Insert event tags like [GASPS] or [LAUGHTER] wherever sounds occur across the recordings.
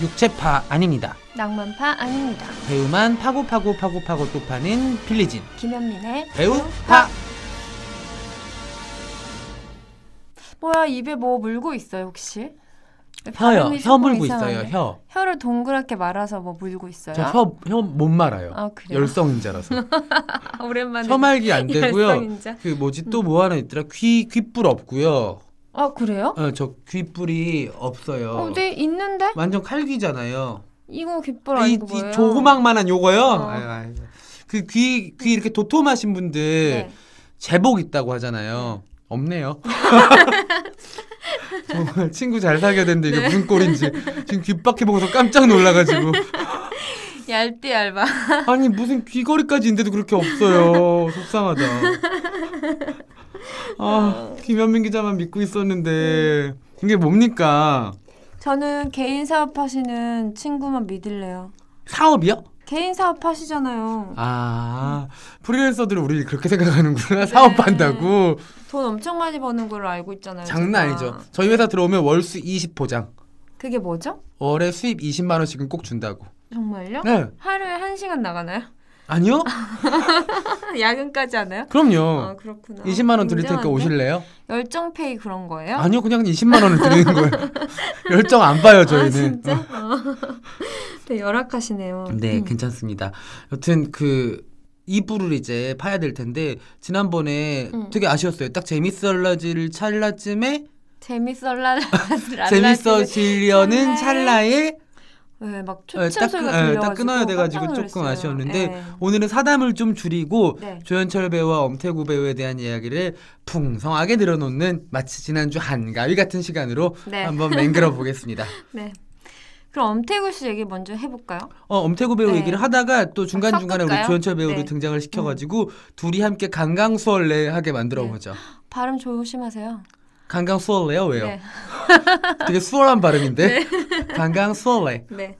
육체파 아닙니다. 낭만파 아닙니다. 배우만 파고 파고 파고 파고 또 파는 빌리진 김현민의 배우파. 뭐야 입에 뭐 물고 있어요 혹시? 혀요. 혀 물고 이상하네. 있어요. 혀. 혀를 동그랗게 말아서 뭐 물고 있어요? 저 혀 혀 못 말아요. 아? 열성인자라서. 아, [LAUGHS] 오랜만에 혀 말기 안 되고요. 열성인자. 그 뭐지 또 뭐 하나 있더라. 귀 귓불 없고요. 아 그래요? 어, 저 귓불이 없어요. 어, 네 있는데 완전 칼귀잖아요. 이거 귓불 이, 아니고 이 뭐예요? 조그막만한 요거요. 어. 아유, 아유. 그 귀, 귀 이렇게 도톰하신 분들 네. 제복 있다고 하잖아요. 없네요. [LAUGHS] 정말 친구 잘 사귀어야 되는데 이게 네. 무슨 꼴인지 지금 귓바퀴 보고서 깜짝 놀라가지고 [LAUGHS] 얇디 얇아. 아니 무슨 귀걸이까지 있는데도 그렇게 없어요. 속상하다. [LAUGHS] 아 김현민 기자만 믿고 있었는데 이게 뭡니까? 저는 개인 사업 하시는 친구만 믿을래요. 사업이요? 개인 사업 하시잖아요. 아 프리랜서들은 우리 그렇게 생각하는구나 사업한다고 돈 엄청 많이 버는 걸로 알고 있잖아요. 장난 제가. 아니죠. 저희 회사 들어오면 월수 20 보장. 그게 뭐죠? 월에 수입 20만 원씩은 꼭 준다고. 정말요? 네. 하루에 한 시간 나가나요? 아니요? [LAUGHS] 야근까지 하나요? 그럼요. 아 그렇구나. 20만 원 드릴 테니까 굉장한데? 오실래요? 열정 페이 그런 거예요? 아니요, 그냥 20만 원을 드리는 [LAUGHS] 거예요. 열정 안 봐요, 아, 저희는. 진짜? 어. [LAUGHS] 되게 열악하시네요. 네, 음. 괜찮습니다. 여튼 그 이부를 이제 파야 될 텐데 지난번에 음. 되게 아쉬웠어요. 딱 재밌을라지를 찰나쯤에 재밌을라 재밌어지려는 찰나에 네, 막 어, 초침 딱, 소리가 끊- 어, 들려가지고 딱 끊어야 돼가지고 조금. 아쉬웠는데 네. 오늘은 사담을 좀 줄이고 네. 조현철 배우와 엄태구 배우에 대한 이야기를 풍성하게 늘어놓는 마치 지난주 한가위 같은 시간으로 네. 한번 맹글어 보겠습니다. [LAUGHS] 네. 그럼 엄태구 씨 얘기 먼저 해볼까요? 어, 엄태구 배우 네. 얘기를 하다가 또 중간 중간에 우리? 조현철 배우를 네. 등장을 시켜가지고 둘이 함께 강강수월래 하게 만들어 네. 보죠. 발음 조심하세요. 강강 수월래요 왜요? 네. [LAUGHS] 되게 수월한 발음인데 강강 수월래. 네.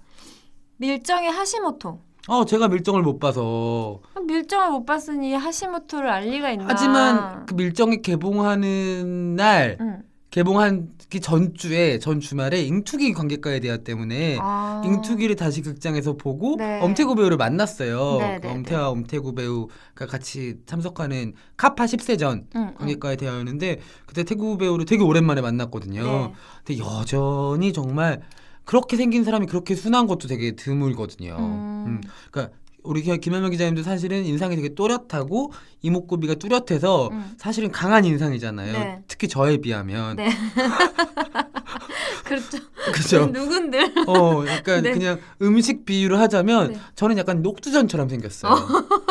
밀정의 하시모토. 어 제가 밀정을 못 봐서 밀정을 못 봤으니 하시모토를 알 리가 있나? 하지만 그 밀정이 개봉하는 날 응. 개봉한 그 전주에 전 주말에 잉투기 관객과에 대화 때문에 아. 잉투기를 다시 극장에서 보고 네. 엄태구 배우를 만났어요. 네, 그 네, 엄태와 엄태구 배우가 같이 참석하는 카파 10세전 응, 응. 관객과의 대화였는데 그때 태구 배우를 되게 오랜만에 만났거든요. 네. 근데 여전히 정말 그렇게 생긴 사람이 그렇게 순한 것도 되게 드물거든요. 음. 음. 그러니까 우리 김- 김현명 기자님도 사실은 인상이 되게 또렷하고 이목구비가 뚜렷해서 음. 사실은 강한 인상이잖아요. 네. 특히 저에 비하면. 네. [LAUGHS] 그렇죠. [LAUGHS] 그죠? [LAUGHS] 누군들. 어, 약간 [LAUGHS] 네. 그냥 음식 비유를 하자면 네. 저는 약간 녹두전처럼 생겼어요.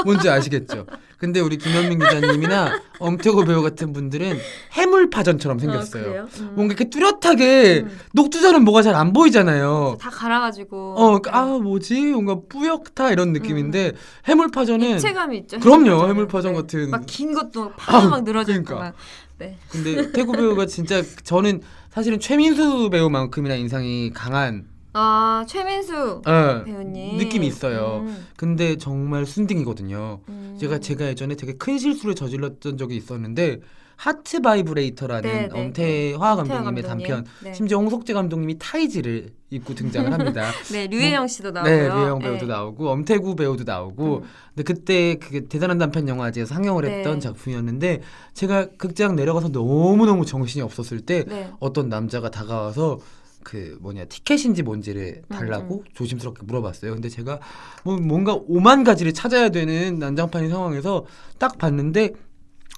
뭔지 아시겠죠? 근데 우리 김현민 기자님이나 엄태구 배우 같은 분들은 해물파전처럼 생겼어요. 어? 음. 뭔가 이렇게 뚜렷하게 음. 녹두전은 뭐가 잘 안 보이잖아요. 다 갈아가지고. 어, 아 뭐지? 뭔가 뿌옇다 이런 느낌인데 해물파전은 입체감이 있죠. 그럼요. 해물파전 네. 같은 막 긴 것도 파가 막 늘어져 있고 그러니까. 막. 네. 근데 태구 배우가 진짜 저는 사실은 최민수 배우만큼이나 인상이 강한 아 최민수 어, 배우님 느낌이 있어요. 음, 근데 정말 순딩이거든요. 음. 제가 제가 예전에 되게 큰 실수를 저질렀던 적이 있었는데 하트 바이브레이터라는 네, 네, 엄태화 태화 감독님의 감독님. 단편 네. 심지어 홍석재 감독님이 타이즈를 입고 등장을 합니다. [LAUGHS] 네 류혜영 씨도 나오고요. 네, 류혜영 배우도 네. 나오고 엄태구 배우도 나오고 음. 근데 그때 그게 대단한 단편 영화제에서 상영을 네. 했던 작품이었는데 제가 극장 내려가서 너무 너무 정신이 없었을 때 네. 어떤 남자가 다가와서 그 뭐냐 티켓인지 뭔지를 음, 달라고 조심스럽게 물어봤어요. 근데 제가 뭐 뭔가 오만 가지를 찾아야 되는 난장판인 상황에서 딱 봤는데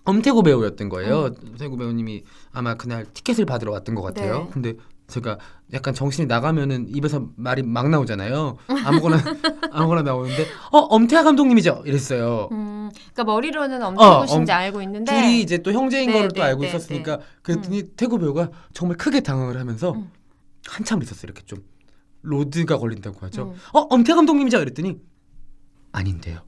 엄태구 배우였던 거예요. 엄태구 배우님이 아마 그날 티켓을 받으러 왔던 것 같아요. 음. 네. 근데 제가 약간 정신이 나가면은 입에서 말이 막 나오잖아요. 아무거나 [LAUGHS] 아무거나 나오는데 어 엄태하 감독님이죠. 이랬어요. 음, 그러니까 머리로는 엄태구 어, 엄- 알고 있는데 둘이 이제 또 형제인 네, 거를 또 네, 알고 네, 있었으니까 그랬더니 태구 배우가 정말 크게 당황을 하면서 음. 한참을 있었어요. 이렇게 좀 로드가 걸린다고 하죠. 음. 어 엄태 감독님이죠. 그랬더니 아닌데요.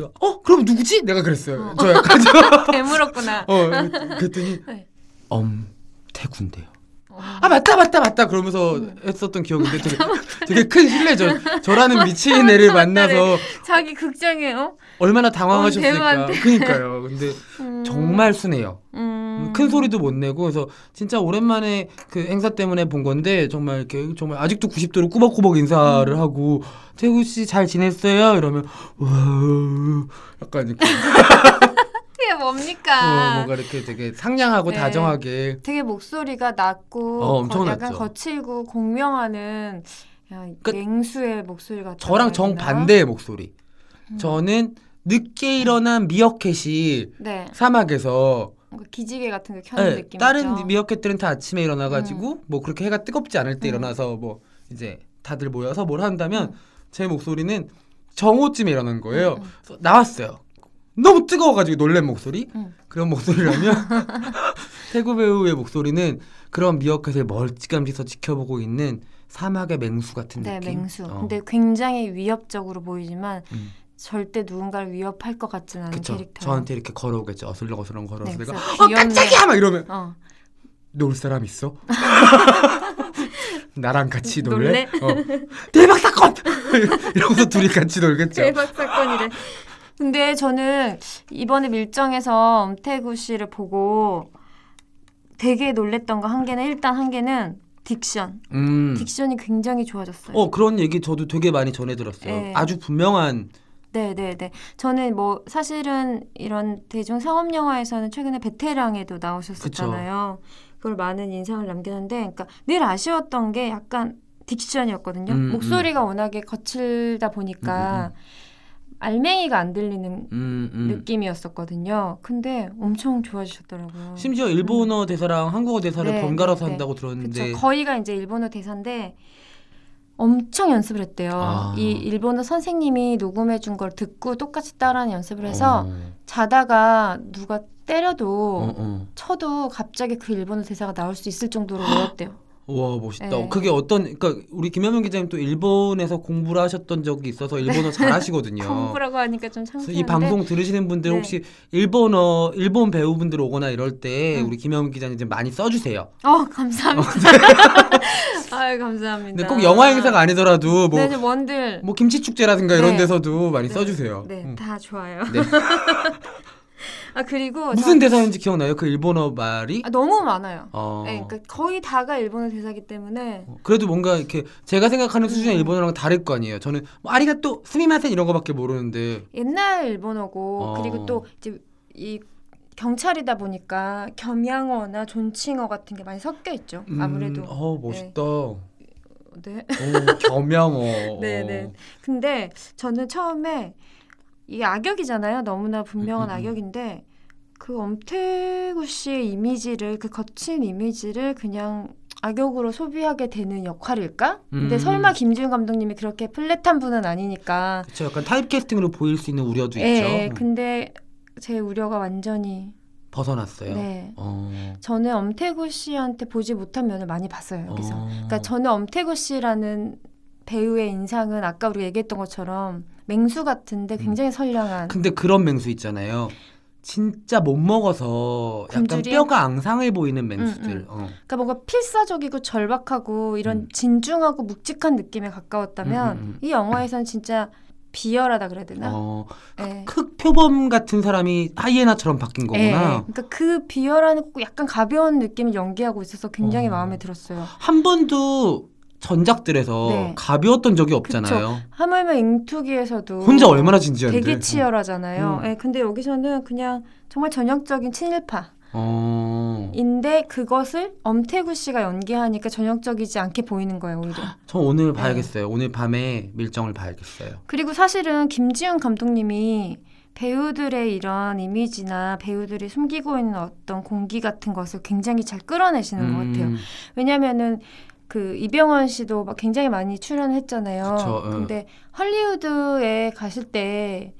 헉! 내가 어 그럼 누구지? 내가 그랬어요. 어. 저 약간 저 배물었구나. [LAUGHS] 어 그랬더니 네. 엄태구인데요. 어. 아 맞다 맞다 맞다 그러면서 음. 했었던 기억인데 되게 [LAUGHS] 되게 큰 신뢰죠. [LAUGHS] 저라는 미친 애를 만나서 자기 극장에 어? 얼마나 당황하셨을까. 배우한테. 그니까요. 근데 음. 정말 순해요. 음. 음. 큰 소리도 못 내고 그래서 진짜 오랜만에 그 행사 때문에 본 건데 정말 이렇게 정말 아직도 90도로 꾸벅꾸벅 인사를 음. 하고 태구 씨잘 지냈어요 이러면 와 약간 이렇게 [LAUGHS] 그게 어, 뭡니까? 뭔가 이렇게 되게 상냥하고 네. 다정하게 되게 목소리가 낮고 어, 엄청 거- 약간. 거칠고 공명하는 야, 그- 맹수의 목소리 같아. 저랑 정 반대의 목소리. 음. 저는 늦게 일어난 미어캣이 네. 사막에서 기지개 같은 거 켜는 네, 느낌. 다른 미어캣들은 다 아침에 일어나가지고 뭐 그렇게 해가 뜨겁지 않을 때 음. 일어나서 뭐 이제 다들 모여서 뭘 한다면 음. 제 목소리는 정오쯤에 일어난 거예요. 음, 음. 나왔어요. 너무 뜨거워가지고 놀란 목소리 음. 그런 목소리라면 [LAUGHS] 태구 배우의 목소리는 그런 미어캣을 멀찌감치서 지켜보고 있는 사막의 맹수 같은 네, 느낌. 맹수. 어. 근데 굉장히 위협적으로 보이지만 음. 절대 누군가를 위협할 것 같진 않은 그쵸. 캐릭터. 저한테 이렇게 걸어오겠죠. 어슬렁어슬렁 걸어서 네, 내가 어. 깜짝이야 막 이러면 어. 놀 사람 있어? [LAUGHS] 나랑 같이 놀래? 놀래? 어. 대박 사건! [LAUGHS] 이러면서 둘이 같이 놀겠죠. 대박 사건이래. 근데 저는 이번에 밀정에서 엄태구 씨를 보고 되게 놀랬던 거 한 개는 일단 한 개는 딕션. 음. 딕션이 굉장히 좋아졌어요. 어 그런 얘기 저도 되게 많이 전해 들었어요. 네. 아주 분명한 네, 네, 네. 저는 뭐 사실은 이런 대중 상업 영화에서는 최근에 베테랑에도 나오셨었잖아요. 그걸 많은 인상을 남겼는데, 그러니까 늘 아쉬웠던 게 약간 딕션이었거든요. 음, 목소리가 워낙에 거칠다 보니까 알맹이가 안 들리는 음, 음. 느낌이었었거든요. 근데 엄청 좋아지셨더라고요. 심지어 일본어 대사랑 한국어 대사를 네, 번갈아서 네, 한다고 그쵸. 들었는데 거의가 이제 일본어 대사인데 엄청 연습을 했대요. 아. 이 일본어 선생님이 녹음해 준 걸 듣고 똑같이 따라하는 연습을 해서 어, 자다가 누가 때려도 어, 어. 쳐도 갑자기 그 일본어 대사가 나올 수 있을 정도로 외웠대요. 와 멋있다. 네. 그게 어떤 그러니까 우리 김현명 기자님 또 일본에서 공부를 하셨던 적이 있어서 일본어 잘하시거든요. [LAUGHS] 공부라고 하니까 좀 창피한데 이 방송 들으시는 분들 네. 혹시 일본어 일본 배우분들 오거나 이럴 때 음. 우리 김현명 기자님 좀 많이 써주세요. 어 감사합니다. [LAUGHS] 아유 감사합니다. 근데 꼭 영화 행사가 아니더라도 뭐 네, 네, 뭔들 뭐 김치 축제라든가 이런 네. 데서도 많이 네. 써주세요. 네, 음. 다 좋아요. [LAUGHS] 네. 아 그리고 무슨 저- 대사인지 기억나요? 그 일본어 말이? 아, 너무 많아요. 어. 네, 그러니까 거의 다가 일본어 대사기 때문에 어, 그래도 뭔가 이렇게 제가 생각하는 수준의 음. 일본어랑 다를 거 아니에요. 저는 뭐 아리가또 스미마센 이런 거밖에 모르는데 옛날 일본어고 어. 그리고 또 이제 이 경찰이다 보니까 겸양어나 존칭어 같은 게 많이 섞여 있죠. 음, 아무래도. 어 멋있다. 오, 네. 겸양어. [LAUGHS] 네, 네. 근데 저는 처음에 이게 악역이잖아요. 너무나 분명한 음, 음, 음. 악역인데 그 엄태구 씨의 이미지를 그 거친 이미지를 그냥 악역으로 소비하게 되는 역할일까? 근데 음. 설마 김지훈 감독님이 그렇게 플랫한 분은 아니니까. 그쵸 약간 타입캐스팅으로 보일 수 있는 우려도 예, 있죠. 예. 음. 근데 제 우려가 완전히 벗어났어요. 네. 어. 저는 엄태구 씨한테 보지 못한 면을 많이 봤어요 여기서. 어. 그러니까 저는 엄태구 씨라는 배우의 인상은 아까 우리가 얘기했던 것처럼 맹수 같은데 음. 굉장히 선량한. 근데 그런 맹수 있잖아요. 진짜 못 먹어서 약간 굶주린? 뼈가 앙상해 보이는 맹수들. 음, 어. 그러니까 뭔가 필사적이고 절박하고 이런 음. 진중하고 묵직한 느낌에 가까웠다면 음, 음, 음. 이 영화에서는 진짜 비열하다 그래야 되나? 어. 예. 흑표범 같은 사람이 하이에나처럼 바뀐 예, 거구나. 예. 그러니까 그 비열한 약간 가벼운 느낌을 연기하고 있어서 굉장히 어. 마음에 들었어요. 한 번도 전작들에서 네. 가벼웠던 적이 없잖아요. 하물며 잉투기에서도 혼자 얼마나 진지한데. 되게 치열하잖아요. 음. 예, 근데 여기서는 그냥 정말 전형적인 친일파. 어. 인데 그것을 엄태구 씨가 연기하니까 전형적이지 않게 보이는 거예요 오히려. 저 오늘 봐야겠어요. 오늘 밤에 밀정을 봐야겠어요. 그리고 사실은 김지훈 감독님이 배우들의 이런 이미지나 배우들이 숨기고 있는 어떤 공기 같은 것을 굉장히 잘 끌어내시는 것 같아요. 음, 왜냐면은 그 이병헌 씨도 막 굉장히 많이 출연했잖아요. 그쵸, 응. 근데 헐리우드에 가실 때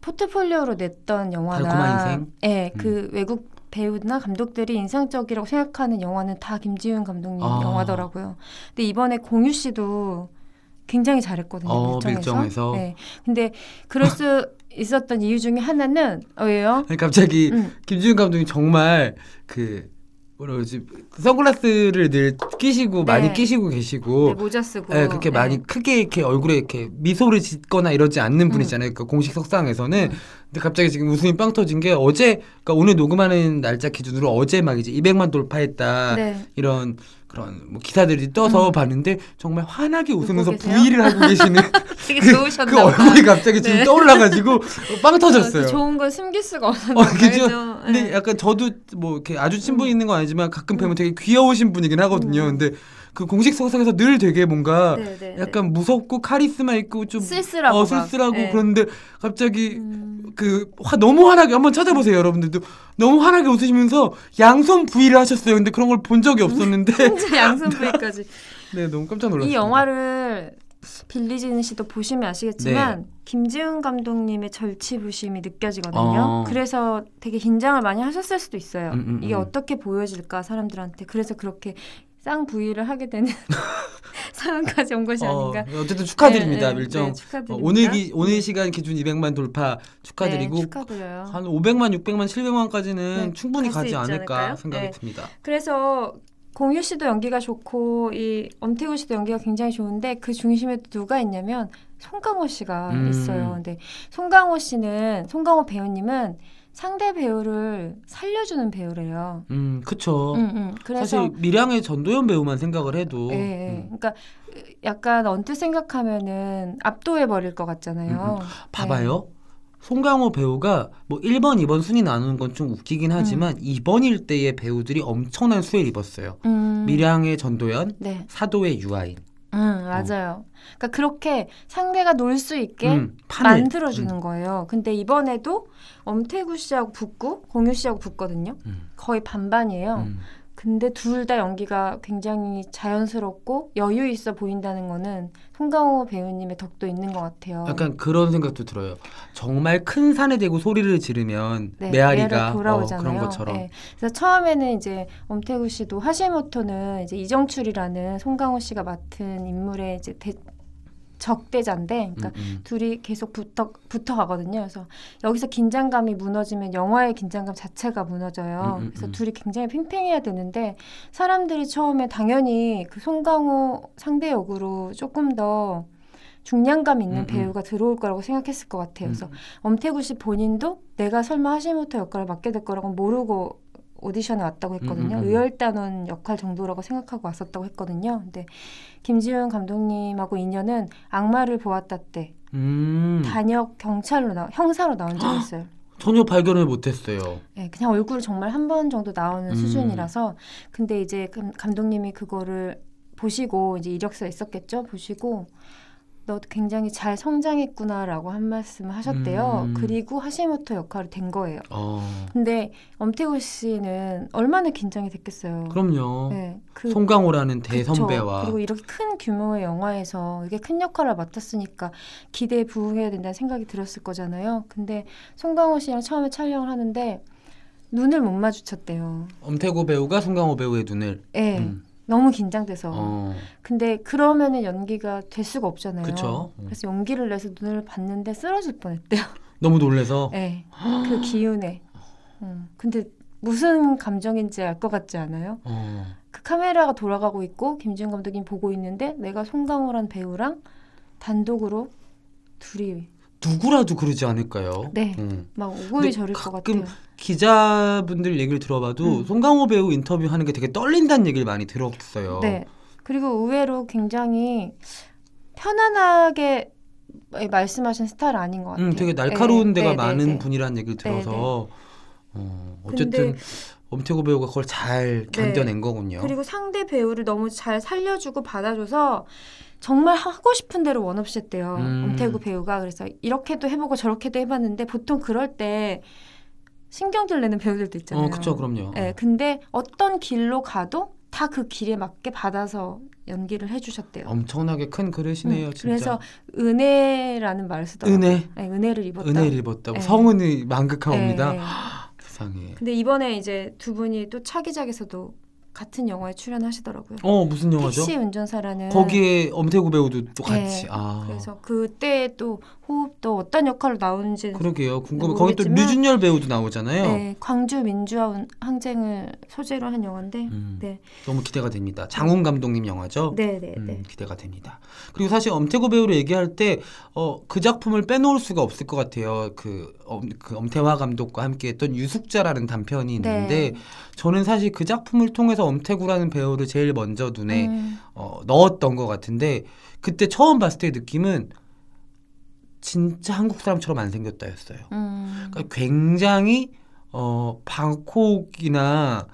포트폴리오로 냈던 영화나? 예, 음. 그 외국 배우나 감독들이 인상적이라고 생각하는 영화는 다 김지훈 감독님 아. 영화더라고요. 근데 이번에 공유 씨도 굉장히 잘했거든요. 어, 밀정에서. 밀정에서? 네. 근데 그럴 수 [LAUGHS] 있었던 이유 중에 하나는 어, 왜요? 아니, 갑자기 음. 김지훈 감독이 정말 그 뭐라 그러지 선글라스를 늘 끼시고 네. 많이 끼시고 계시고 네, 모자 쓰고. 예, 그렇게 네. 많이 크게 이렇게 얼굴에 이렇게 미소를 짓거나 이러지 않는 음. 분이잖아요. 그 공식 석상에서는. 근데 갑자기 지금 웃음이 빵 터진 게 어제, 그러니까 오늘 녹음하는 날짜 기준으로 어제 막 이제 200만 돌파했다. 네. 이런 그런 뭐 기사들이 떠서 음. 봤는데 정말 환하게 웃으면서? V를 하고 계시는 [LAUGHS] 그, 그. 얼굴이 갑자기 지금 네. 떠올라가지고 [LAUGHS] 빵 어, 터졌어요. 그 좋은 걸 숨길 수가 없었나 어. 그죠? 근데 네. 약간 저도 뭐 이렇게 아주 친분 음. 있는 건 아니지만 가끔 뵈면 음. 되게 귀여우신 분이긴 하거든요. 음. 근데 그 공식 석상에서 늘 되게 뭔가 네, 네, 네. 약간 무섭고 카리스마 있고 좀 쓸쓸하고 어, 막. 쓸쓸하고 네. 그런데 갑자기 음. 그 화, 너무 환하게 한번 찾아보세요, 여러분들도 너무 환하게 웃으시면서 양손 V를 하셨어요. 근데 그런 걸 본 적이 없었는데 [LAUGHS] 혼자 양손 [LAUGHS] 부위까지. 네 너무 깜짝 놀랐어요. 이 영화를 빌리진 씨도 보시면 아시겠지만 네. 김지훈 감독님의 절치부심이 느껴지거든요. 어. 그래서 되게 긴장을 많이 하셨을 수도 있어요. 음, 음, 이게 음. 어떻게 보여질까 사람들한테. 그래서 그렇게 쌍부위를 하게 되는 [LAUGHS] 상황까지 온 것이 어, 아닌가. 어쨌든 축하드립니다, 네, 네, 밀정. 네, 축하드립니다. 어, 오늘 기, 오늘 시간 기준 200만 돌파 축하드리고 네. 한 500만, 600만, 700만까지는 네, 충분히 가지 않을까? 생각이 네. 듭니다. 그래서 공유 씨도 연기가 좋고 이 엄태구 씨도 연기가 굉장히 좋은데 그 중심에 누가 있냐면 송강호 씨가 음. 있어요. 근데 송강호 씨는 송강호 배우님은 상대 배우를 살려주는 배우래요. 음, 그쵸. 음, 음. 그래서 사실 밀양의 전도연 배우만 생각을 해도 예, 예. 음, 그러니까 약간 언뜻 생각하면은 압도해 버릴 것 같잖아요. 음, 봐봐요. 송강호 배우가 뭐 1번, 2번 순위 나누는 건 좀 웃기긴 하지만 2번일 때의 배우들이 엄청난 수혜를 입었어요. 네. 음, 전도연, 네, 사도의 유아인. 음, 맞아요. 그러니까 그렇게 상대가 놀 수 있게 음, 판을. 만들어 주는 음, 거예요. 근데 이번에도 엄태구 씨하고 붙고 공유 씨하고 붙거든요. 음, 거의 반반이에요. 음. 근데 둘 다 연기가 굉장히 자연스럽고 여유 있어 보인다는 거는 송강호 배우님의 덕도 있는 것 같아요. 약간 그런 생각도 들어요. 정말 큰 산에 대고 소리를 지르면 네, 메아리가 메아리가 어, 돌아오잖아요. 그런 것처럼. 네. 그래서 처음에는 이제 엄태구 씨도 하시모토는 이제 이정출이라는 송강호 씨가 맡은 인물의 이제 대, 적대자인데, 그러니까 음, 음. 둘이 계속 붙어 붙어 가거든요. 그래서 여기서 긴장감이 무너지면 영화의 긴장감 자체가 무너져요. 음, 음, 그래서 음. 둘이 굉장히 팽팽해야 되는데 사람들이 처음에 당연히 그 송강호 상대 역으로 조금 더 중량감 있는 음, 음. 배우가 들어올 거라고 생각했을 것 같아요. 그래서 음. 엄태구 씨 본인도 내가 설마 하시모토 역할을 맡게 될 거라고 모르고 오디션에 왔다고 했거든요. 음, 음, 음. 의열단원 역할 정도라고 생각하고 왔었다고 했거든요. 근데 김지훈 감독님하고 인연은 악마를 보았다 때 음, 단역 경찰로 나 형사로 나온 적이 있어요. [GASPS] 전혀 발견을 못했어요. 네, 그냥 얼굴 정말 한 번 정도 나오는 음. 수준이라서 근데 이제 감- 감독님이 그거를 보시고 이제 이력서 있었겠죠 보시고 너 굉장히 잘 성장했구나라고 한 말씀을 하셨대요. 음. 그리고 하시모토 역할이 된 거예요. 어, 근데 엄태구 씨는 얼마나 긴장이 됐겠어요. 그럼요. 네, 그 송강호라는 그쵸. 대선배와 그리고 이렇게 큰 규모의 영화에서 이게 큰 역할을 맡았으니까 기대에 부응해야 된다는 생각이 들었을 거잖아요. 근데 송강호 씨랑 처음에 촬영을 하는데 눈을 못 마주쳤대요. 엄태구 배우가 송강호 배우의 눈을 예. 음, 너무 긴장돼서. 어, 근데 그러면은 연기가 될 수가 없잖아요. 그쵸. 음. 그래서 용기를 내서 눈을 봤는데 쓰러질 뻔했대요. [LAUGHS] 너무 놀래서 예. 그 기운에. 음. 근데 무슨 감정인지 알 것 같지 않아요? 어, 그 카메라가 돌아가고 있고 김지훈 감독님 보고 있는데 내가 송강호란 배우랑 단독으로 둘이 누구라도 그러지 않을까요? 네. 음. 막 근데 오골이 저릴 것 가끔 같아요. 기자분들 얘기를 들어봐도 음. 송강호 배우 인터뷰하는 게 되게 떨린다는 얘기를 많이 들었어요. 네. 그리고 의외로 굉장히 편안하게 말씀하신 스타일 아닌 것 같아요. 음, 되게 날카로운 네, 데가 네, 많은 네, 네. 분이라는 얘기를 들어서 어, 근데- 어쨌든 엄태구 배우가 그걸 잘 네. 견뎌낸 거군요. 그리고 상대 배우를 너무 잘 살려주고 받아줘서 정말 하고 싶은 대로 원없이 했대요. 음. 엄태구 배우가 그래서 이렇게도 해보고 저렇게도 해봤는데 보통 그럴 때 신경질 내는 배우들도 있잖아요. 어, 그쵸, 그럼요. 네, 근데 어떤 길로 가도 다 그 길에 맞게 받아서 연기를 해주셨대요. 엄청나게 큰 그릇이네요, 음, 진짜. 그래서 은혜라는 말을 쓰더라고요. 은혜, 네, 은혜를 입었다. 은혜를 입었다고 네. 성은이 만극하옵니다. 네, 네. 세상에. 근데 이번에 이제 두 분이 또 차기작에서도 같은 영화에 출연하시더라고요. 어 무슨 영화죠? 택시 운전사라는 거기에 엄태구 배우도 또 같이. 네. 아. 그래서 그때 또 호흡도 어떤 역할로 나오는지 그러게요. 궁금해. 거기 또 류준열 배우도 나오잖아요. 네, 광주 민주화 운- 항쟁을 소재로 한 영화인데 음, 네. 너무 기대가 됩니다. 장훈 감독님 영화죠. 네, 네, 음, 네. 기대가 됩니다. 그리고 사실 엄태구 배우를 얘기할 때, 어, 그 작품을 빼놓을 수가 없을 것 같아요. 그, 엄, 그 엄태화 감독과 함께 했던 유숙자라는 단편이 있는데, 네. 저는 사실 그 작품을 통해서 엄태구라는 배우를 제일 먼저 눈에 음, 어, 넣었던 것 같은데, 그때 처음 봤을 때 느낌은 진짜 한국 사람처럼 안 생겼다였어요. 음, 그러니까 굉장히 어 방콕이나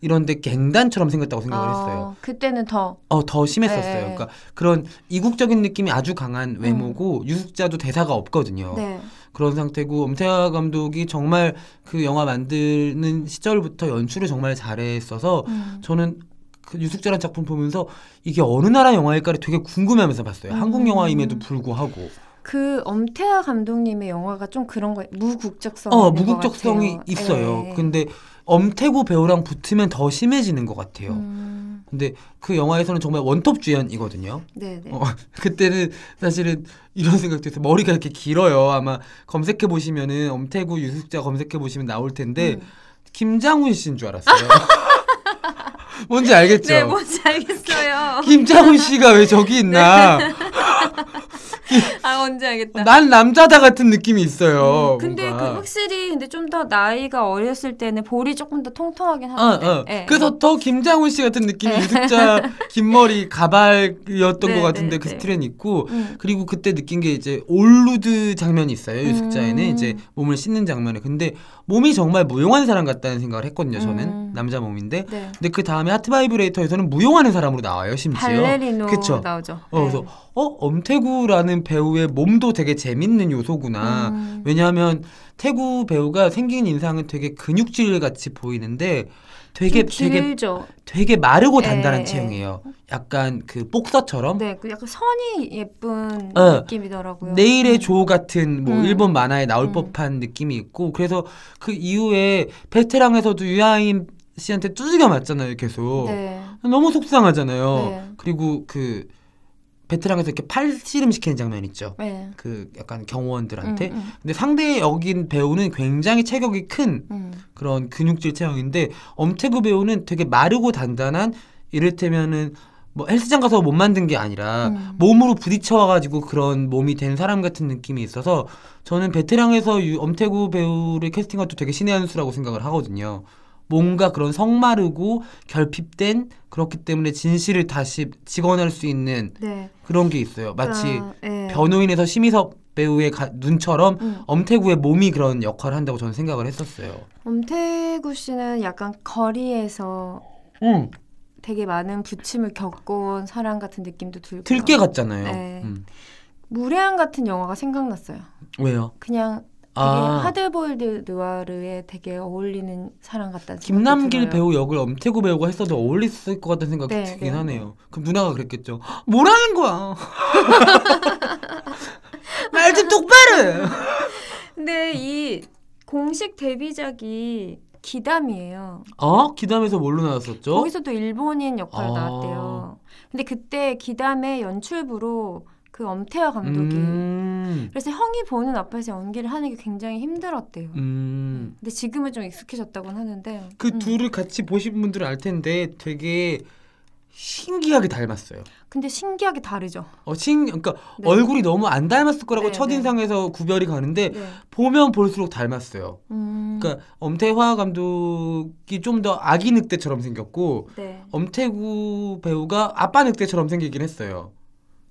이런데 갱단처럼 생겼다고 생각을 어, 했어요. 그때는 더 어 더 심했었어요. 네. 그러니까 그런 이국적인 느낌이 아주 강한 외모고 유숙자도 대사가 없거든요. 음. 네. 그런 상태고 엄태화 감독이 정말 그 영화 만드는 시절부터 연출을 정말 잘했어서 음. 저는 그 유숙자라는 작품 보면서 이게 어느 나라 영화일까를 되게 궁금해하면서 봤어요. 음. 한국 영화임에도 불구하고. 그 엄태하 감독님의 영화가 좀 그런 거 무국적성 어, 무국적성이. 있어요. 네. 근데 엄태구 배우랑 붙으면 더 심해지는 것 같아요. 음, 근데 그 영화에서는 정말 원톱 주연이거든요. 네, 네. 어, [LAUGHS] 그때는 사실은 이런 생각도 했어요. 머리가 이렇게 길어요. 아마 검색해 보시면은 엄태구 유숙자 검색해 보시면 나올 텐데 음. 김장훈 씨인 줄 알았어요. [LAUGHS] 뭔지 알겠죠? 네, 뭔지 알겠어요. 김장훈 씨가 왜 저기 있나? [LAUGHS] [LAUGHS] 아, 뭔지 알겠다. 난 남자다 같은 느낌이 있어요. 음, 근데. 그 확실히 근데 좀 더 나이가 어렸을 때는 볼이 조금 더 통통하긴 어, 하는데. 어. 예, 그래서 더 김장훈 씨 같은 느낌이 네. 유숙자 [LAUGHS] 긴 머리 가발이었던 네, 것 같은데 네, 그 네. 스틸은 있고 음. 그리고 그때 느낀 게 이제 all nude 장면이 있어요 유숙자에는 음. 이제 몸을 씻는 장면에 근데 몸이 정말 무용한 사람 같다는 생각을 했거든요 저는 음. 남자 몸인데 네. 근데 그 다음에 하트 바이브레이터에서는 무용하는 사람으로 나와요 심지어 발레리노 그쵸? 나오죠. 어, 그래서 어 엄태구라는 배우의 몸도 되게 재밌는 요소구나 음. 왜냐하면 태구 배우가 생긴 인상은 되게 근육질 같이 보이는데 되게 좀 되게. 되게 마르고 예, 단단한 예. 체형이에요. 약간 그 복서처럼 네, 그 약간 선이 예쁜 어, 느낌이더라고요. 네일의 음. 조 같은 뭐 음. 일본 만화에 나올 음. 법한 느낌이 있고 그래서 그 이후에 베테랑에서도 유아인 씨한테 두들겨 맞잖아요 계속 네. 너무 속상하잖아요. 네. 그리고 그 베테랑에서 이렇게 팔 씨름 시키는 장면 있죠. 네. 그 약간 경호원들한테. 음, 음, 근데 상대 여긴 배우는 굉장히 체격이 큰 음. 그런 근육질 체형인데 엄태구 배우는 되게 마르고 단단한 이를테면은 뭐 헬스장 가서 몸 만든 게 아니라 음. 몸으로 부딪혀와가지고 그런 몸이 된 사람 같은 느낌이 있어서 저는 베테랑에서 유- 엄태구 배우를 캐스팅한 것도 되게 신의 한 수라고 생각을 하거든요. 뭔가 그런 성마르고 결핍된 그렇기 때문에 진실을 다시 직원할 수 있는 네. 그런 게 있어요. 마치 그러니까, 예. 변호인에서 심희섭 배우의 가- 눈처럼 음. 엄태구의 몸이 그런 역할을 한다고 저는 생각을 했었어요. 엄태구 씨는 약간 거리에서 응. 되게 많은 부침을 겪어온 사람 같은 느낌도 들고 들깨 같잖아요. 네. 음. 무례한 같은 영화가 생각났어요. 왜요? 그냥 아. 하드보일드 느와르에 되게 어울리는 사람 같다는 생각이 김남길. 배우 역을 엄태구 배우가 했어도 어울렸을 것 같다는 생각이 네, 들긴 네, 하네요. 그럼 누나가 그랬겠죠. "헉, 뭐라는 거야? [LAUGHS] 말 좀 똑바로. 해." 근데 이 공식 데뷔작이 기담이에요. 어? 기담에서 뭘로 나왔었죠? 거기서도 일본인 역할로 아. 나왔대요. 근데 그때 기담의 연출부로 그 엄태화 감독이 음. 그래서 형이 보는 앞에서 연기를 하는 게 굉장히 힘들었대요. 음. 근데 지금은 좀 익숙해졌다고는 하는데 그 음. 둘을 같이 보신 분들은 알 텐데 되게 신기하게 닮았어요. 근데 신기하게 다르죠. 어, 신, 그러니까 네. 얼굴이 너무 안 닮았을 거라고 네, 첫인상에서 구별이 가는데 네. 보면 볼수록 닮았어요. 음. 그러니까 엄태화 감독이 좀 더 아기 늑대처럼 생겼고 네. 엄태구 배우가 아빠 늑대처럼 생기긴 했어요.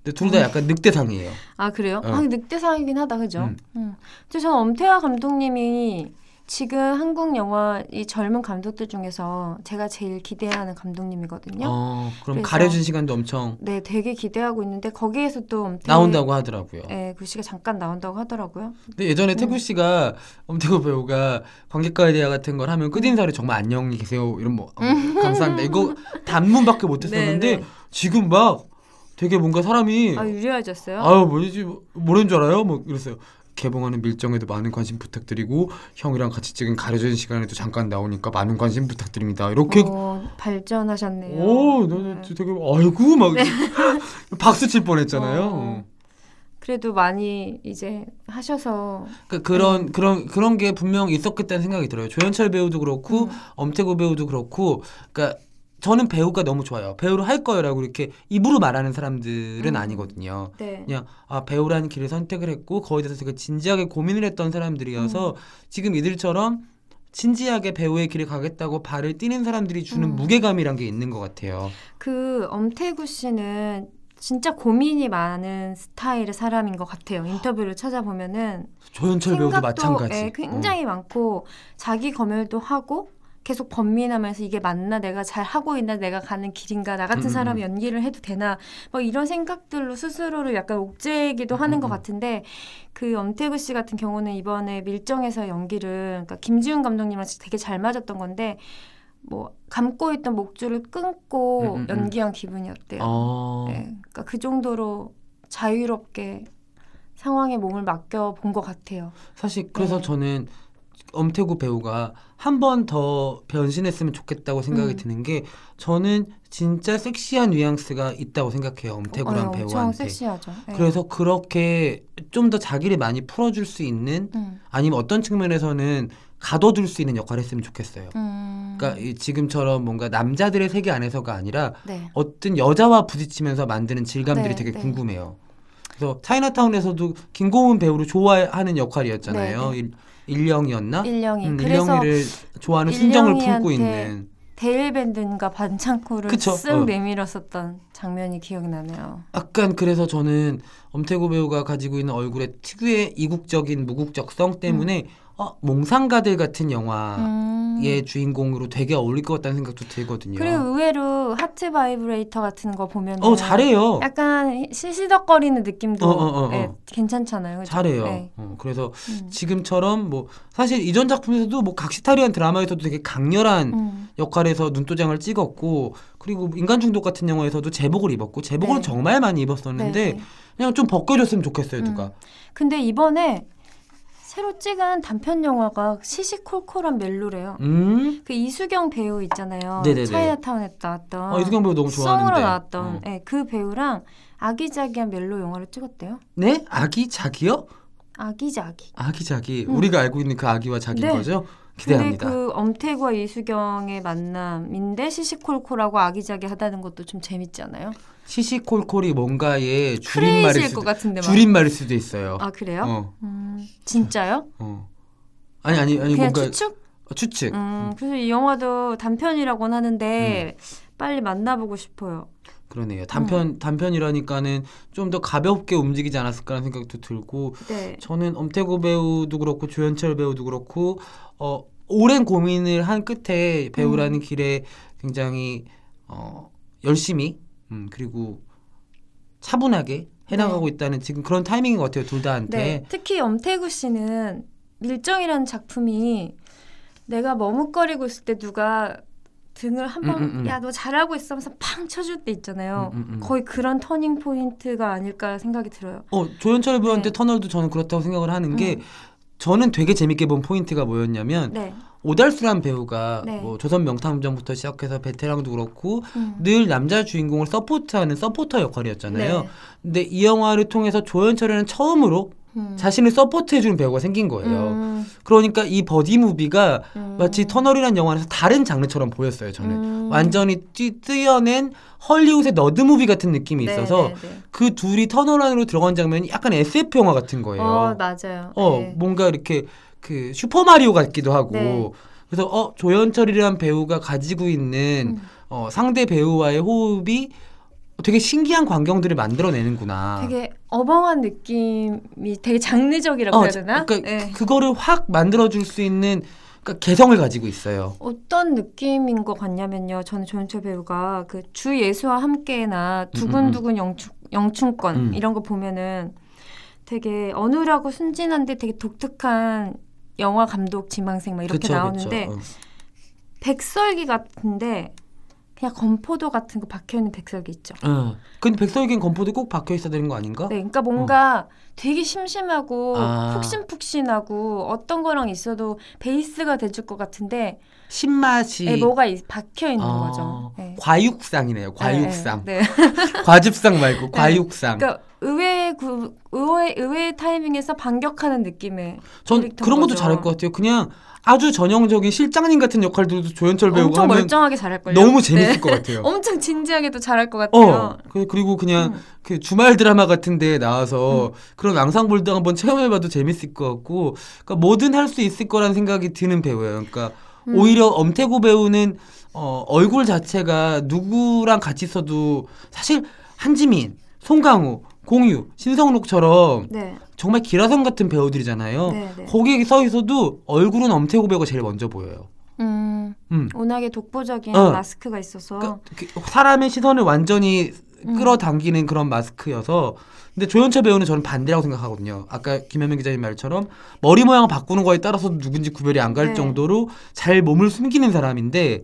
근데 둘다 음. 약간 늑대상이에요. 아 그래요? 어. 아 늑대상이긴 하다 그죠? 음. 음. 근데 저는 엄태화 감독님이 지금 한국 영화 이 젊은 감독들 중에서 제가 제일 기대하는 감독님이거든요. 어, 그럼 가려진 시간도 엄청 네, 되게 기대하고 있는데 거기에서 또 나온다고 하더라고요. 네, 그 씨가 잠깐 나온다고 하더라고요. 근데 예전에 태구 음. 씨가 엄태구 배우가 관객과의 대화 같은 걸 하면 끝인사를 정말 안녕히 계세요 이런 뭐 어, 감사합니다 이거 단문밖에 [LAUGHS] 못했었는데 네, 네. 지금 막 되게 뭔가 사람이 아 유리해졌어요? 아유 뭐지 뭐라는 줄 알아요? 뭐 이랬어요. 개봉하는 밀정에도 많은 관심 부탁드리고 형이랑 같이 찍은 가려진 시간에도 잠깐 나오니까 많은 관심 부탁드립니다. 이렇게 어, 발전하셨네요. 오, 나 네. 되게 아이고 막 [LAUGHS] 박수 칠 뻔했잖아요. 어. 그래도 많이 이제 하셔서 그 그런 음. 그런 그런 게 분명 있었겠다는 생각이 들어요. 조현철 배우도 그렇고 음. 엄태구 배우도 그렇고, 그러니까 저는 배우가 너무 좋아요. 배우로 할 거요라고 이렇게 입으로 말하는 사람들은 음. 아니거든요. 네. 그냥 아 배우라는 길을 선택을 했고 거기에 대해서 되게 진지하게 고민을 했던 사람들이어서 음. 지금 이들처럼 진지하게 배우의 길을 가겠다고 발을 뛰는 사람들이 주는 음. 무게감이란 게 있는 것 같아요. 그 엄태구 씨는 진짜 고민이 많은 스타일의 사람인 것 같아요. 인터뷰를 찾아보면은 조현철 배우도 마찬가지. 예, 굉장히 많고 자기 검열도 하고 계속 번민하면서 이게 맞나 내가 잘 하고 있나 내가 가는 길인가 나 같은 음, 사람이 음. 연기를 해도 되나 뭐 이런 생각들로 스스로를 약간 옥죄기도 하는 음, 것 음. 같은데 그 엄태구 씨 같은 경우는 이번에 밀정에서 연기를 그러니까 김지훈 감독님이랑 되게 잘 맞았던 건데 뭐 감고 있던 목줄을 끊고 음, 음, 음. 연기한 기분이었대요. 어. 네, 그러니까 그 정도로 자유롭게 상황에 몸을 맡겨 본 것 같아요. 사실 그래서 네. 저는 엄태구 배우가 한 번 더 변신했으면 좋겠다고 생각이 음. 드는 게 저는 진짜 섹시한 뉘앙스가 있다고 생각해요. 엄태구랑 어, 엄청 배우한테. 섹시하죠. 네. 그래서 그렇게 좀 더 자기를 많이 풀어줄 수 있는 음, 아니면 어떤 측면에서는 가둬둘 수 있는 역할을 했으면 좋겠어요. 음, 그러니까 이 지금처럼 뭔가 남자들의 세계 안에서가 아니라 네. 어떤 여자와 부딪히면서 만드는 질감들이 네, 되게 네. 궁금해요. 그래서 차이나타운에서도 김고은 배우를 좋아하는 역할이었잖아요. 네, 일, 일령이었나? 일령이. 음, 그래서 일령이를 좋아하는 순정을 품고 있는 데일밴드인가 반창고를 그쵸, 쓱 어. 내밀었었던 장면이 기억이 나네요. 약간 그래서 저는 엄태구 배우가 가지고 있는 얼굴의 특유의 이국적인 무국적성 때문에 어, 몽상가들 같은 영화 의 음. 주인공으로 되게 어울릴 것 같다는 생각도 들거든요. 그리고 의외로 하트 바이브레이터 같은 거 보면 어 잘해요. 약간 시시덕거리는 느낌도 어, 어, 어, 어. 예, 괜찮잖아요. 그죠? 잘해요. 네. 어, 그래서 음. 지금처럼 뭐 사실 이전 작품에서도 뭐 각시탈이란 드라마에서도 되게 강렬한 음. 역할에서 눈도장을 찍었고 그리고 인간 중독 같은 영화에서도 제복을 입었고 제복을 네. 정말 많이 입었었는데 네, 네. 그냥 좀 벗겨줬으면 좋겠어요 누가. 음. 근데 이번에 새로 찍은 단편 영화가 시시콜콜한 멜로래요. 음. 그 이수경 배우 있잖아요. 네네네. 차이나타운에 나왔던 어, 이수경 배우 너무 좋아하는데. 송으로 나왔던 어. 예, 그 배우랑 아기자기한 멜로 영화를 찍었대요. 네? 아기 자기요? 아기자기. 아기 자기. 음. 우리가 알고 있는 그 아기와 자기인 네. 거죠? 근데 기대합니다. 그 엄태구와 이수경의 만남인데 시시콜콜하고 아기자기 하다는 것도 좀 재밌지 않아요? 시시콜콜이 뭔가의 줄임말일 수도 것 같은데 막. 줄임말일 수도 있어요. 아 그래요? 어, 음, 진짜요? 어. 아니 아니 아니 그냥 뭔가 추측? 어, 추측. 음, 그래서 이 영화도 단편이라고는 하는데 빨리 만나보고 싶어요. 그러네요. 단편 음. 단편이라니까는 좀 더 가볍게 움직이지 않았을까라는 생각도 들고 네. 저는 엄태구 배우도 그렇고 조현철 배우도 그렇고 어 오랜 고민을 한 끝에 음. 배우라는 길에 굉장히 어 열심히 음 그리고 차분하게 해나가고 있다는 지금 그런 타이밍인 것 같아요 둘 다한테. 네. 특히 엄태구 씨는 밀정이라는 작품이 내가 머뭇거리고 있을 때 누가 등을 한번 음, 음, 음. 야 너 잘하고 있어 하면서 팡 쳐줄 때 있잖아요. 음, 음, 음. 거의 그런 turning point가 아닐까 생각이 들어요. 어 조현철 배우한테 네. 터널도 저는 그렇다고 생각을 하는 게 음. 저는 되게 재밌게 본 포인트가 뭐였냐면 네. 오달수란 배우가 네. 뭐 조선 명탐정부터 시작해서 베테랑도 그렇고 음. 늘 남자 주인공을 서포트하는 서포터 역할이었잖아요. 네. 근데 이 영화를 통해서 조현철이는 처음으로 음. 자신을 서포트해주는 배우가 생긴 거예요. 음. 그러니까 이 buddy movie가 음. 마치 터널이란 영화에서 다른 장르처럼 보였어요. 저는 음. 완전히 뛰, 뛰어낸 헐리우드의 nerd movie 같은 느낌이 네, 있어서 네, 네. 그 둘이 터널 안으로 들어간 장면이 약간 SF 영화 같은 거예요. 어 맞아요. 어, 네. 뭔가 이렇게 그 슈퍼 마리오 같기도 하고. 네. 그래서 어 조현철이라는 배우가 가지고 있는 음. 어, 상대 배우와의 호흡이 되게 신기한 광경들을 만들어내는구나. 되게 어벙한 느낌이 되게 장르적이라고 해야 되나? 그러니까 네. 그거를 확 만들어줄 수 있는 그러니까 개성을 가지고 있어요. 어떤 느낌인 것 같냐면요. 저는 조현철 배우가 그 주 예수와 함께나 두근두근 영춘, 영춘권 음. 이런 거 보면은 되게 어눌하고 순진한데 되게 독특한 영화 감독 지망생 막 이렇게 그쵸, 나오는데 그쵸. 어. 백설기 같은데 그냥 건포도 같은 거 박혀 있는 백설기 있죠. 어. 근데 백설기엔 건포도 꼭 박혀 있어야 되는 거 아닌가? 네, 그러니까 뭔가 되게 심심하고 아. 푹신푹신하고 어떤 거랑 있어도 베이스가 돼줄 것 같은데 신맛이 네, 뭐가 이- 박혀 있는 아, 거죠. 네. 과육상이네요. 과육상. 네, 네. [LAUGHS] 과즙상 말고 과육상. 그러니까 의외 의 구, 의외 의외의 타이밍에서 반격하는 느낌의 전 그런 것도 거죠. 잘할 것 같아요. 그냥 아주 전형적인 실장님 같은 역할들도 조연철 배우가 엄청 멀쩡하게 잘할 걸요. 너무 재밌을 것 같아요. [LAUGHS] 엄청 진지하게도 잘할 것 같아요. 어, 그- 그리고 그냥 음. 그 주말 드라마 같은 데 나와서 그런 앙상블도 한번 체험해봐도 재밌을 것 같고, 그러니까 뭐든 할 수 있을 거라는 생각이 드는 배우예요. 그러니까 음. 오히려 엄태구 배우는 어, 얼굴 자체가 누구랑 같이 있어도 사실 한지민, 송강호, 공유, 신성록처럼 네, 정말 기라성 같은 배우들이잖아요. 네, 네. 거기에 서 있어도 얼굴은 엄태구 배우가 제일 먼저 보여요. 음, 음. 워낙에 독보적인 어. 마스크가 있어서 그러니까 그 사람의 시선을 완전히 음. 끌어당기는 그런 마스크여서 근데 조연철 배우는 저는 반대라고 생각하거든요. 아까 김현민 기자님 말처럼 머리 모양을 바꾸는 거에 따라서 누군지 구별이 안갈 네. 정도로 잘 몸을 숨기는 사람인데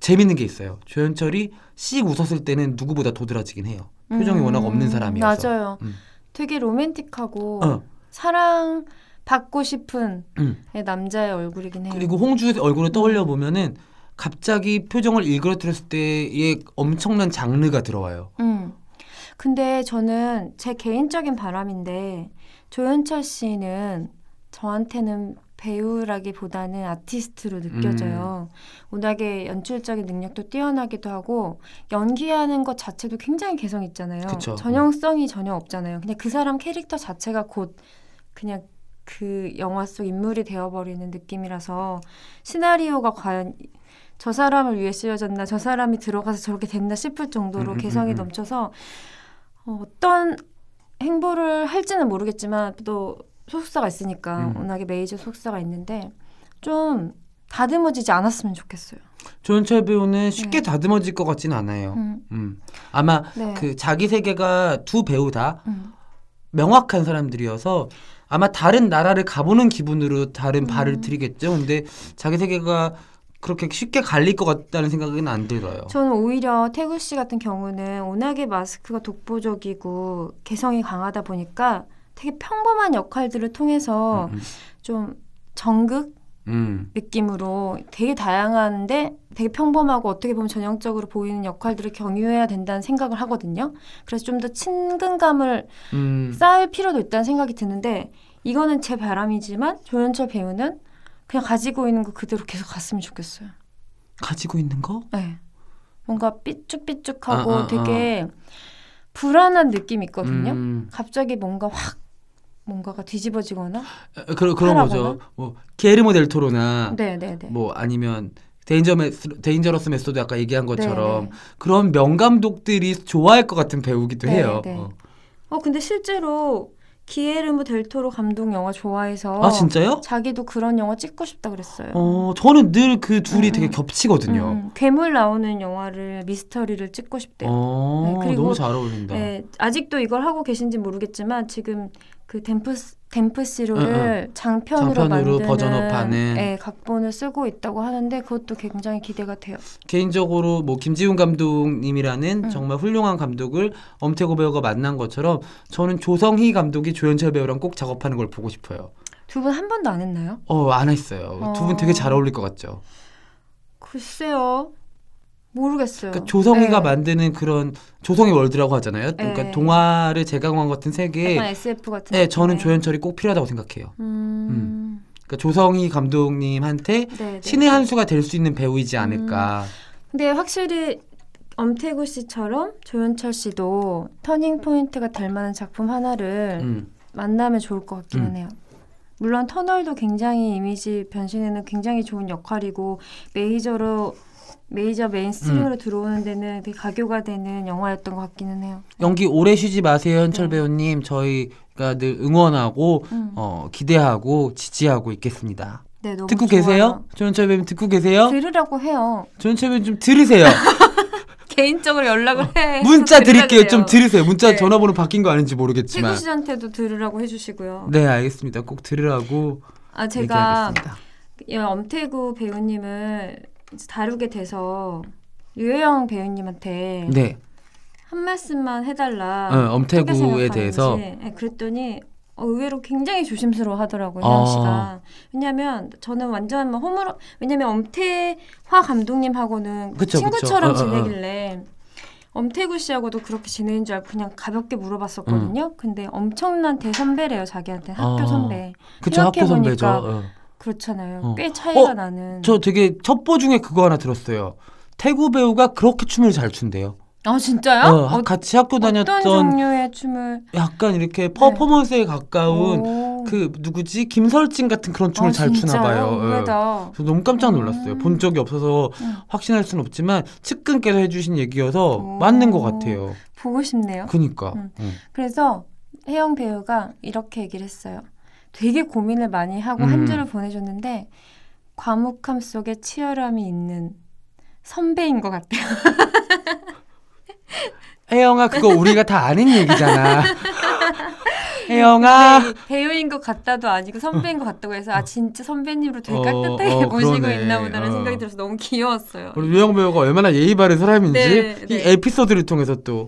재밌는 게 있어요. 조연철이 씩 웃었을 때는 누구보다 도드라지긴 해요. 표정이 음, 워낙 없는 사람이어서. 맞아요. 음. 되게 로맨틱하고 어, 사랑 받고 싶은 음. 남자의 얼굴이긴 해요. 그리고 홍주의 얼굴을 떠올려 보면은 갑자기 표정을 일그러뜨렸을 때의 엄청난 장르가 들어와요. 음. 근데 저는 제 개인적인 바람인데 조연철 씨는 저한테는 배우라기보다는 아티스트로 느껴져요. 음. 워낙에 연출적인 능력도 뛰어나기도 하고 연기하는 것 자체도 굉장히 개성 있잖아요. 그쵸. 전형성이 전혀 없잖아요. 그냥 그 사람 캐릭터 자체가 곧 그냥 그 영화 속 인물이 되어버리는 느낌이라서 시나리오가 과연 저 사람을 위해 쓰여졌나 저 사람이 들어가서 저렇게 됐나 싶을 정도로 음, 음, 개성이 음, 음. 넘쳐서 어, 어떤 행보를 할지는 모르겠지만 또 소속사가 있으니까 음. 워낙에 메이저 소속사가 있는데 좀 다듬어지지 않았으면 좋겠어요. 조연철 배우는 쉽게 네. 다듬어질 것 같지는 않아요. 음, 음. 아마 네. 그 자기 세계가 두 배우 다 음. 명확한 사람들이어서 아마 다른 나라를 가보는 기분으로 다른 음. 발을 들이겠죠. 근데 자기 세계가 그렇게 쉽게 갈릴 것 같다는 생각은 안 들어요. 저는 오히려 태구 씨 같은 경우는 워낙에 마스크가 독보적이고 개성이 강하다 보니까 되게 평범한 역할들을 통해서 음, 좀 정극 음. 느낌으로 되게 다양한데 되게 평범하고 어떻게 보면 전형적으로 보이는 역할들을 경유해야 된다는 생각을 하거든요. 그래서 좀 더 친근감을 음. 쌓을 필요도 있다는 생각이 드는데 이거는 제 바람이지만 조연철 배우는 그냥 가지고 있는 거 그대로 계속 갔으면 좋겠어요. 가지고 있는 거? 네. 뭔가 삐쭉삐쭉하고 아, 아, 되게 불안한 느낌이 있거든요. 음. 갑자기 뭔가 확 뭔가가 뒤집어지거나. 그런 하라거나? 거죠. 뭐 기예르모 델 토로나 네네네. 뭐 아니면 데인저 메스, 데인저러스 메소드 아까 얘기한 것처럼 네네. 그런 명감독들이 좋아할 것 같은 배우기도 네, 해요. 네. 어. 어 근데 실제로 기예르모 델 토로 감독 영화 좋아해서 아 진짜요? 자기도 그런 영화 찍고 싶다 그랬어요. 어 저는 늘 그 둘이 음, 되게 음. 겹치거든요. 음, 괴물 나오는 영화를 미스터리를 찍고 싶대요. 어 네, 그리고- 너무 잘 어울린다. 네, 아직도 이걸 하고 계신지 모르겠지만 지금 그 댐프 댐프시로를 장편으로, 장편으로 만드는 버전업하는. 네, 각본을 쓰고 있다고 하는데 그것도 굉장히 기대가 돼요. 개인적으로 뭐 김지훈 감독님이라는 음. 정말 훌륭한 감독을 엄태구 배우가 만난 것처럼 저는 조성희 감독이 조연철 배우랑 꼭 작업하는 걸 보고 싶어요. 두 분 한 번도 안 했나요? 어 안 했어요. 두분 어. 되게 잘 어울릴 것 같죠. 글쎄요. 모르겠어요. 그러니까 조성희가 네. 만드는 그런 조성희 월드라고 하잖아요. 그러니까 네. 동화를 재강한 같은 세계에 약간 SF 같은 네, 저는 느낌의. 조현철이 꼭 필요하다고 생각해요. 음. 그러니까 조성희 감독님한테 네, 네. 신의 한 수가 될 수 있는 배우이지 않을까. 근데 확실히 엄태구 씨처럼 조현철 씨도 turning point가 될 만한 작품 하나를 음. 만나면 좋을 것 같기는 음. 해요. 물론 터널도 굉장히 이미지 변신에는 굉장히 좋은 역할이고 메이저로 메이저 mainstream으로 음. 들어오는 데는 되게 가교가 되는 영화였던 것 같기는 해요. 연기 오래 쉬지 마세요, 현철 네. 배우님. 저희가 늘 응원하고 음. 어, 기대하고 지지하고 있겠습니다. 네, 너무 듣고 좋아요. 계세요? 조현철 배우님 듣고 계세요? 들으라고 해요. 조현철 배우님 좀 들으세요. [LAUGHS] 개인적으로 연락을 해. 어, 문자 들으라 드릴게요. 좀 그래요. 들으세요. 문자 네. 전화번호 바뀐 거 아닌지 모르겠지만. 태구 씨한테도 들으라고 해주시고요. 네, 알겠습니다. 꼭 들으라고 아 제가 얘기하겠습니다. 이 엄태구 배우님을 이제 다루게 돼서 유혜영 배우님한테 네. 한 말씀만 해달라. 어, 엄태구에. 대해서 네, 그랬더니 어, 의외로 굉장히 조심스러워 하더라고요, 아. 씨가. 왜냐면 저는 완전 뭐 호불호, 왜냐면 엄태화 감독님하고는 그쵸, 친구처럼 그쵸. 어, 어, 어. 지내길래 엄태구 씨하고도 그렇게 지내는 줄 알고 그냥 가볍게 물어봤었거든요. 근데 엄청난 대선배래요, 자기한테 학교 음. 아. 선배. 그쵸 학교 선배죠. 어. 그렇잖아요. 어. 꽤 차이가 어, 나는. 저 되게 첩보 중에 그거 하나 들었어요. 태구 배우가 그렇게 춤을 잘 춘대요. 아 진짜요? 어, 어, 같이 학교 어떤 다녔던 종류의 춤을 약간 이렇게 퍼포먼스에 가까운 오. 그 누구지 김설진 같은 그런 춤을 아, 잘 추나? 봐요. 예. 의외다. 저 너무 깜짝 놀랐어요. 음. 본 적이 없어서 음. 확신할 수는 없지만 측근께서 해주신 얘기여서 오. 맞는 것 같아요. 보고 싶네요. 그니까. 음. 응. 그래서 혜영 배우가 이렇게 얘기를 했어요. 되게 고민을 많이 하고 음. 한 줄을 보내줬는데 과묵함 속에 치열함이 있는 선배인 것 같아요. [LAUGHS] 혜영아 그거 우리가 다 아는 얘기잖아. [LAUGHS] 혜영아. 네, 배우인 것 같다도 아니고 선배인 것 같다고 해서 아 진짜 선배님으로 되게 어, 깨끗하게 어, 모시고 그러네. 있나 보다는 어. 생각이 들어서 너무 귀여웠어요. 우리 유영 배우가 얼마나 예의 바른 사람인지 네, 이 네. 에피소드를 통해서 또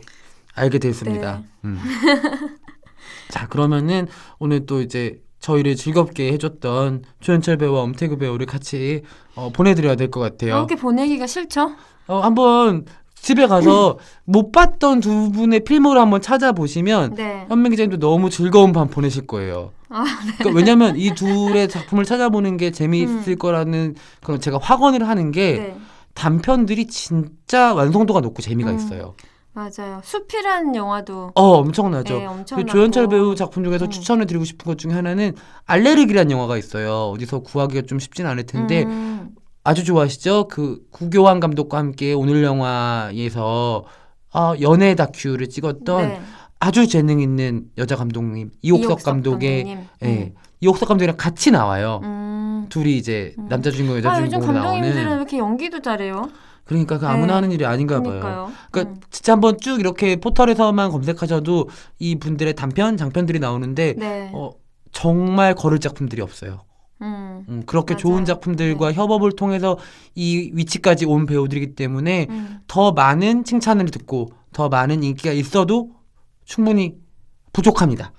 알게 됐습니다. 네. 음. [LAUGHS] 자 그러면은 오늘 또 이제 저희를 즐겁게 해줬던 조현철 배우와 엄태구 배우를 같이 어, 보내드려야 될 것 같아요. 이렇게 보내기가 싫죠? 어, 한번 집에 가서 못 봤던 두 분의 필모를 한번 찾아보시면 네. 현민 기자님도 너무 즐거운 밤 보내실 거예요. 아, 그러니까 왜냐면 이 둘의 작품을 찾아보는 게 재미있을 음. 거라는 그런 제가 확언을 하는 게 네. 단편들이 진짜 완성도가 높고 재미가 음. 있어요. 맞아요. 숲이라는 영화도 어 엄청나죠. 네, 그 엄청 조현철 배우 작품 중에서 음. 추천을 드리고 싶은 것 중에 하나는 알레르기라는 영화가 있어요. 어디서 구하기가 좀 쉽진 않을 텐데 음, 아주 좋아하시죠? 그 구교환 감독과 함께 오늘 영화에서 아, 연애 다큐를 찍었던 네. 아주 재능 있는 여자 감독님 이옥석, 이옥석 감독의 감독님. 예 이옥석 감독이랑 같이 나와요. 음. 둘이 이제 음. 남자 주인공 여자 아 주인공으로 감독님들은 왜 나오는 이렇게 연기도 잘해요? 그러니까 그 아무나 네. 하는 일이 아닌가 봐요. 그러니까요. 그러니까 음. 진짜 한번 쭉 이렇게 포털에서만 검색하셔도 이 분들의 단편, 장편들이 나오는데 네. 어, 정말 거를 작품들이 없어요. 음. 음, 그렇게 맞아요. 좋은 작품들과 협업을 통해서 이 위치까지 온 배우들이기 때문에 음. 더 많은 칭찬을 듣고 더 많은 인기가 있어도 충분히 부족합니다.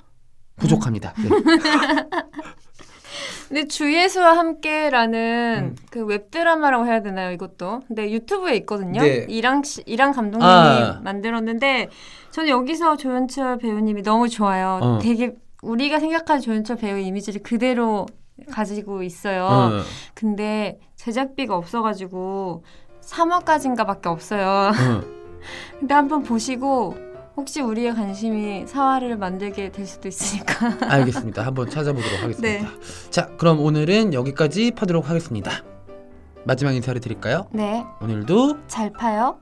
부족합니다. 음. 네. [LAUGHS] 근데 주예수와 함께라는 음. 그 웹드라마라고 해야 되나요, 이것도? 근데 유튜브에 있거든요. 네. 이랑 씨- 이랑 감독님이 아. 만들었는데 저는 여기서 조연철 배우님이 너무 좋아요. 어. 되게 우리가 생각하는 조연철 배우 이미지를 그대로 가지고 있어요. 어, 근데 제작비가 없어가지고 3화까지인가밖에 없어요. 어. [LAUGHS] 근데 한번 보시고 혹시 우리의 관심이 사화를 만들게 될 수도 있으니까. [LAUGHS] 알겠습니다. 한번 찾아보도록 하겠습니다. 네. 자, 그럼 오늘은 여기까지 파도록 하겠습니다. 마지막 인사를 드릴까요? 네, 오늘도 잘 파요.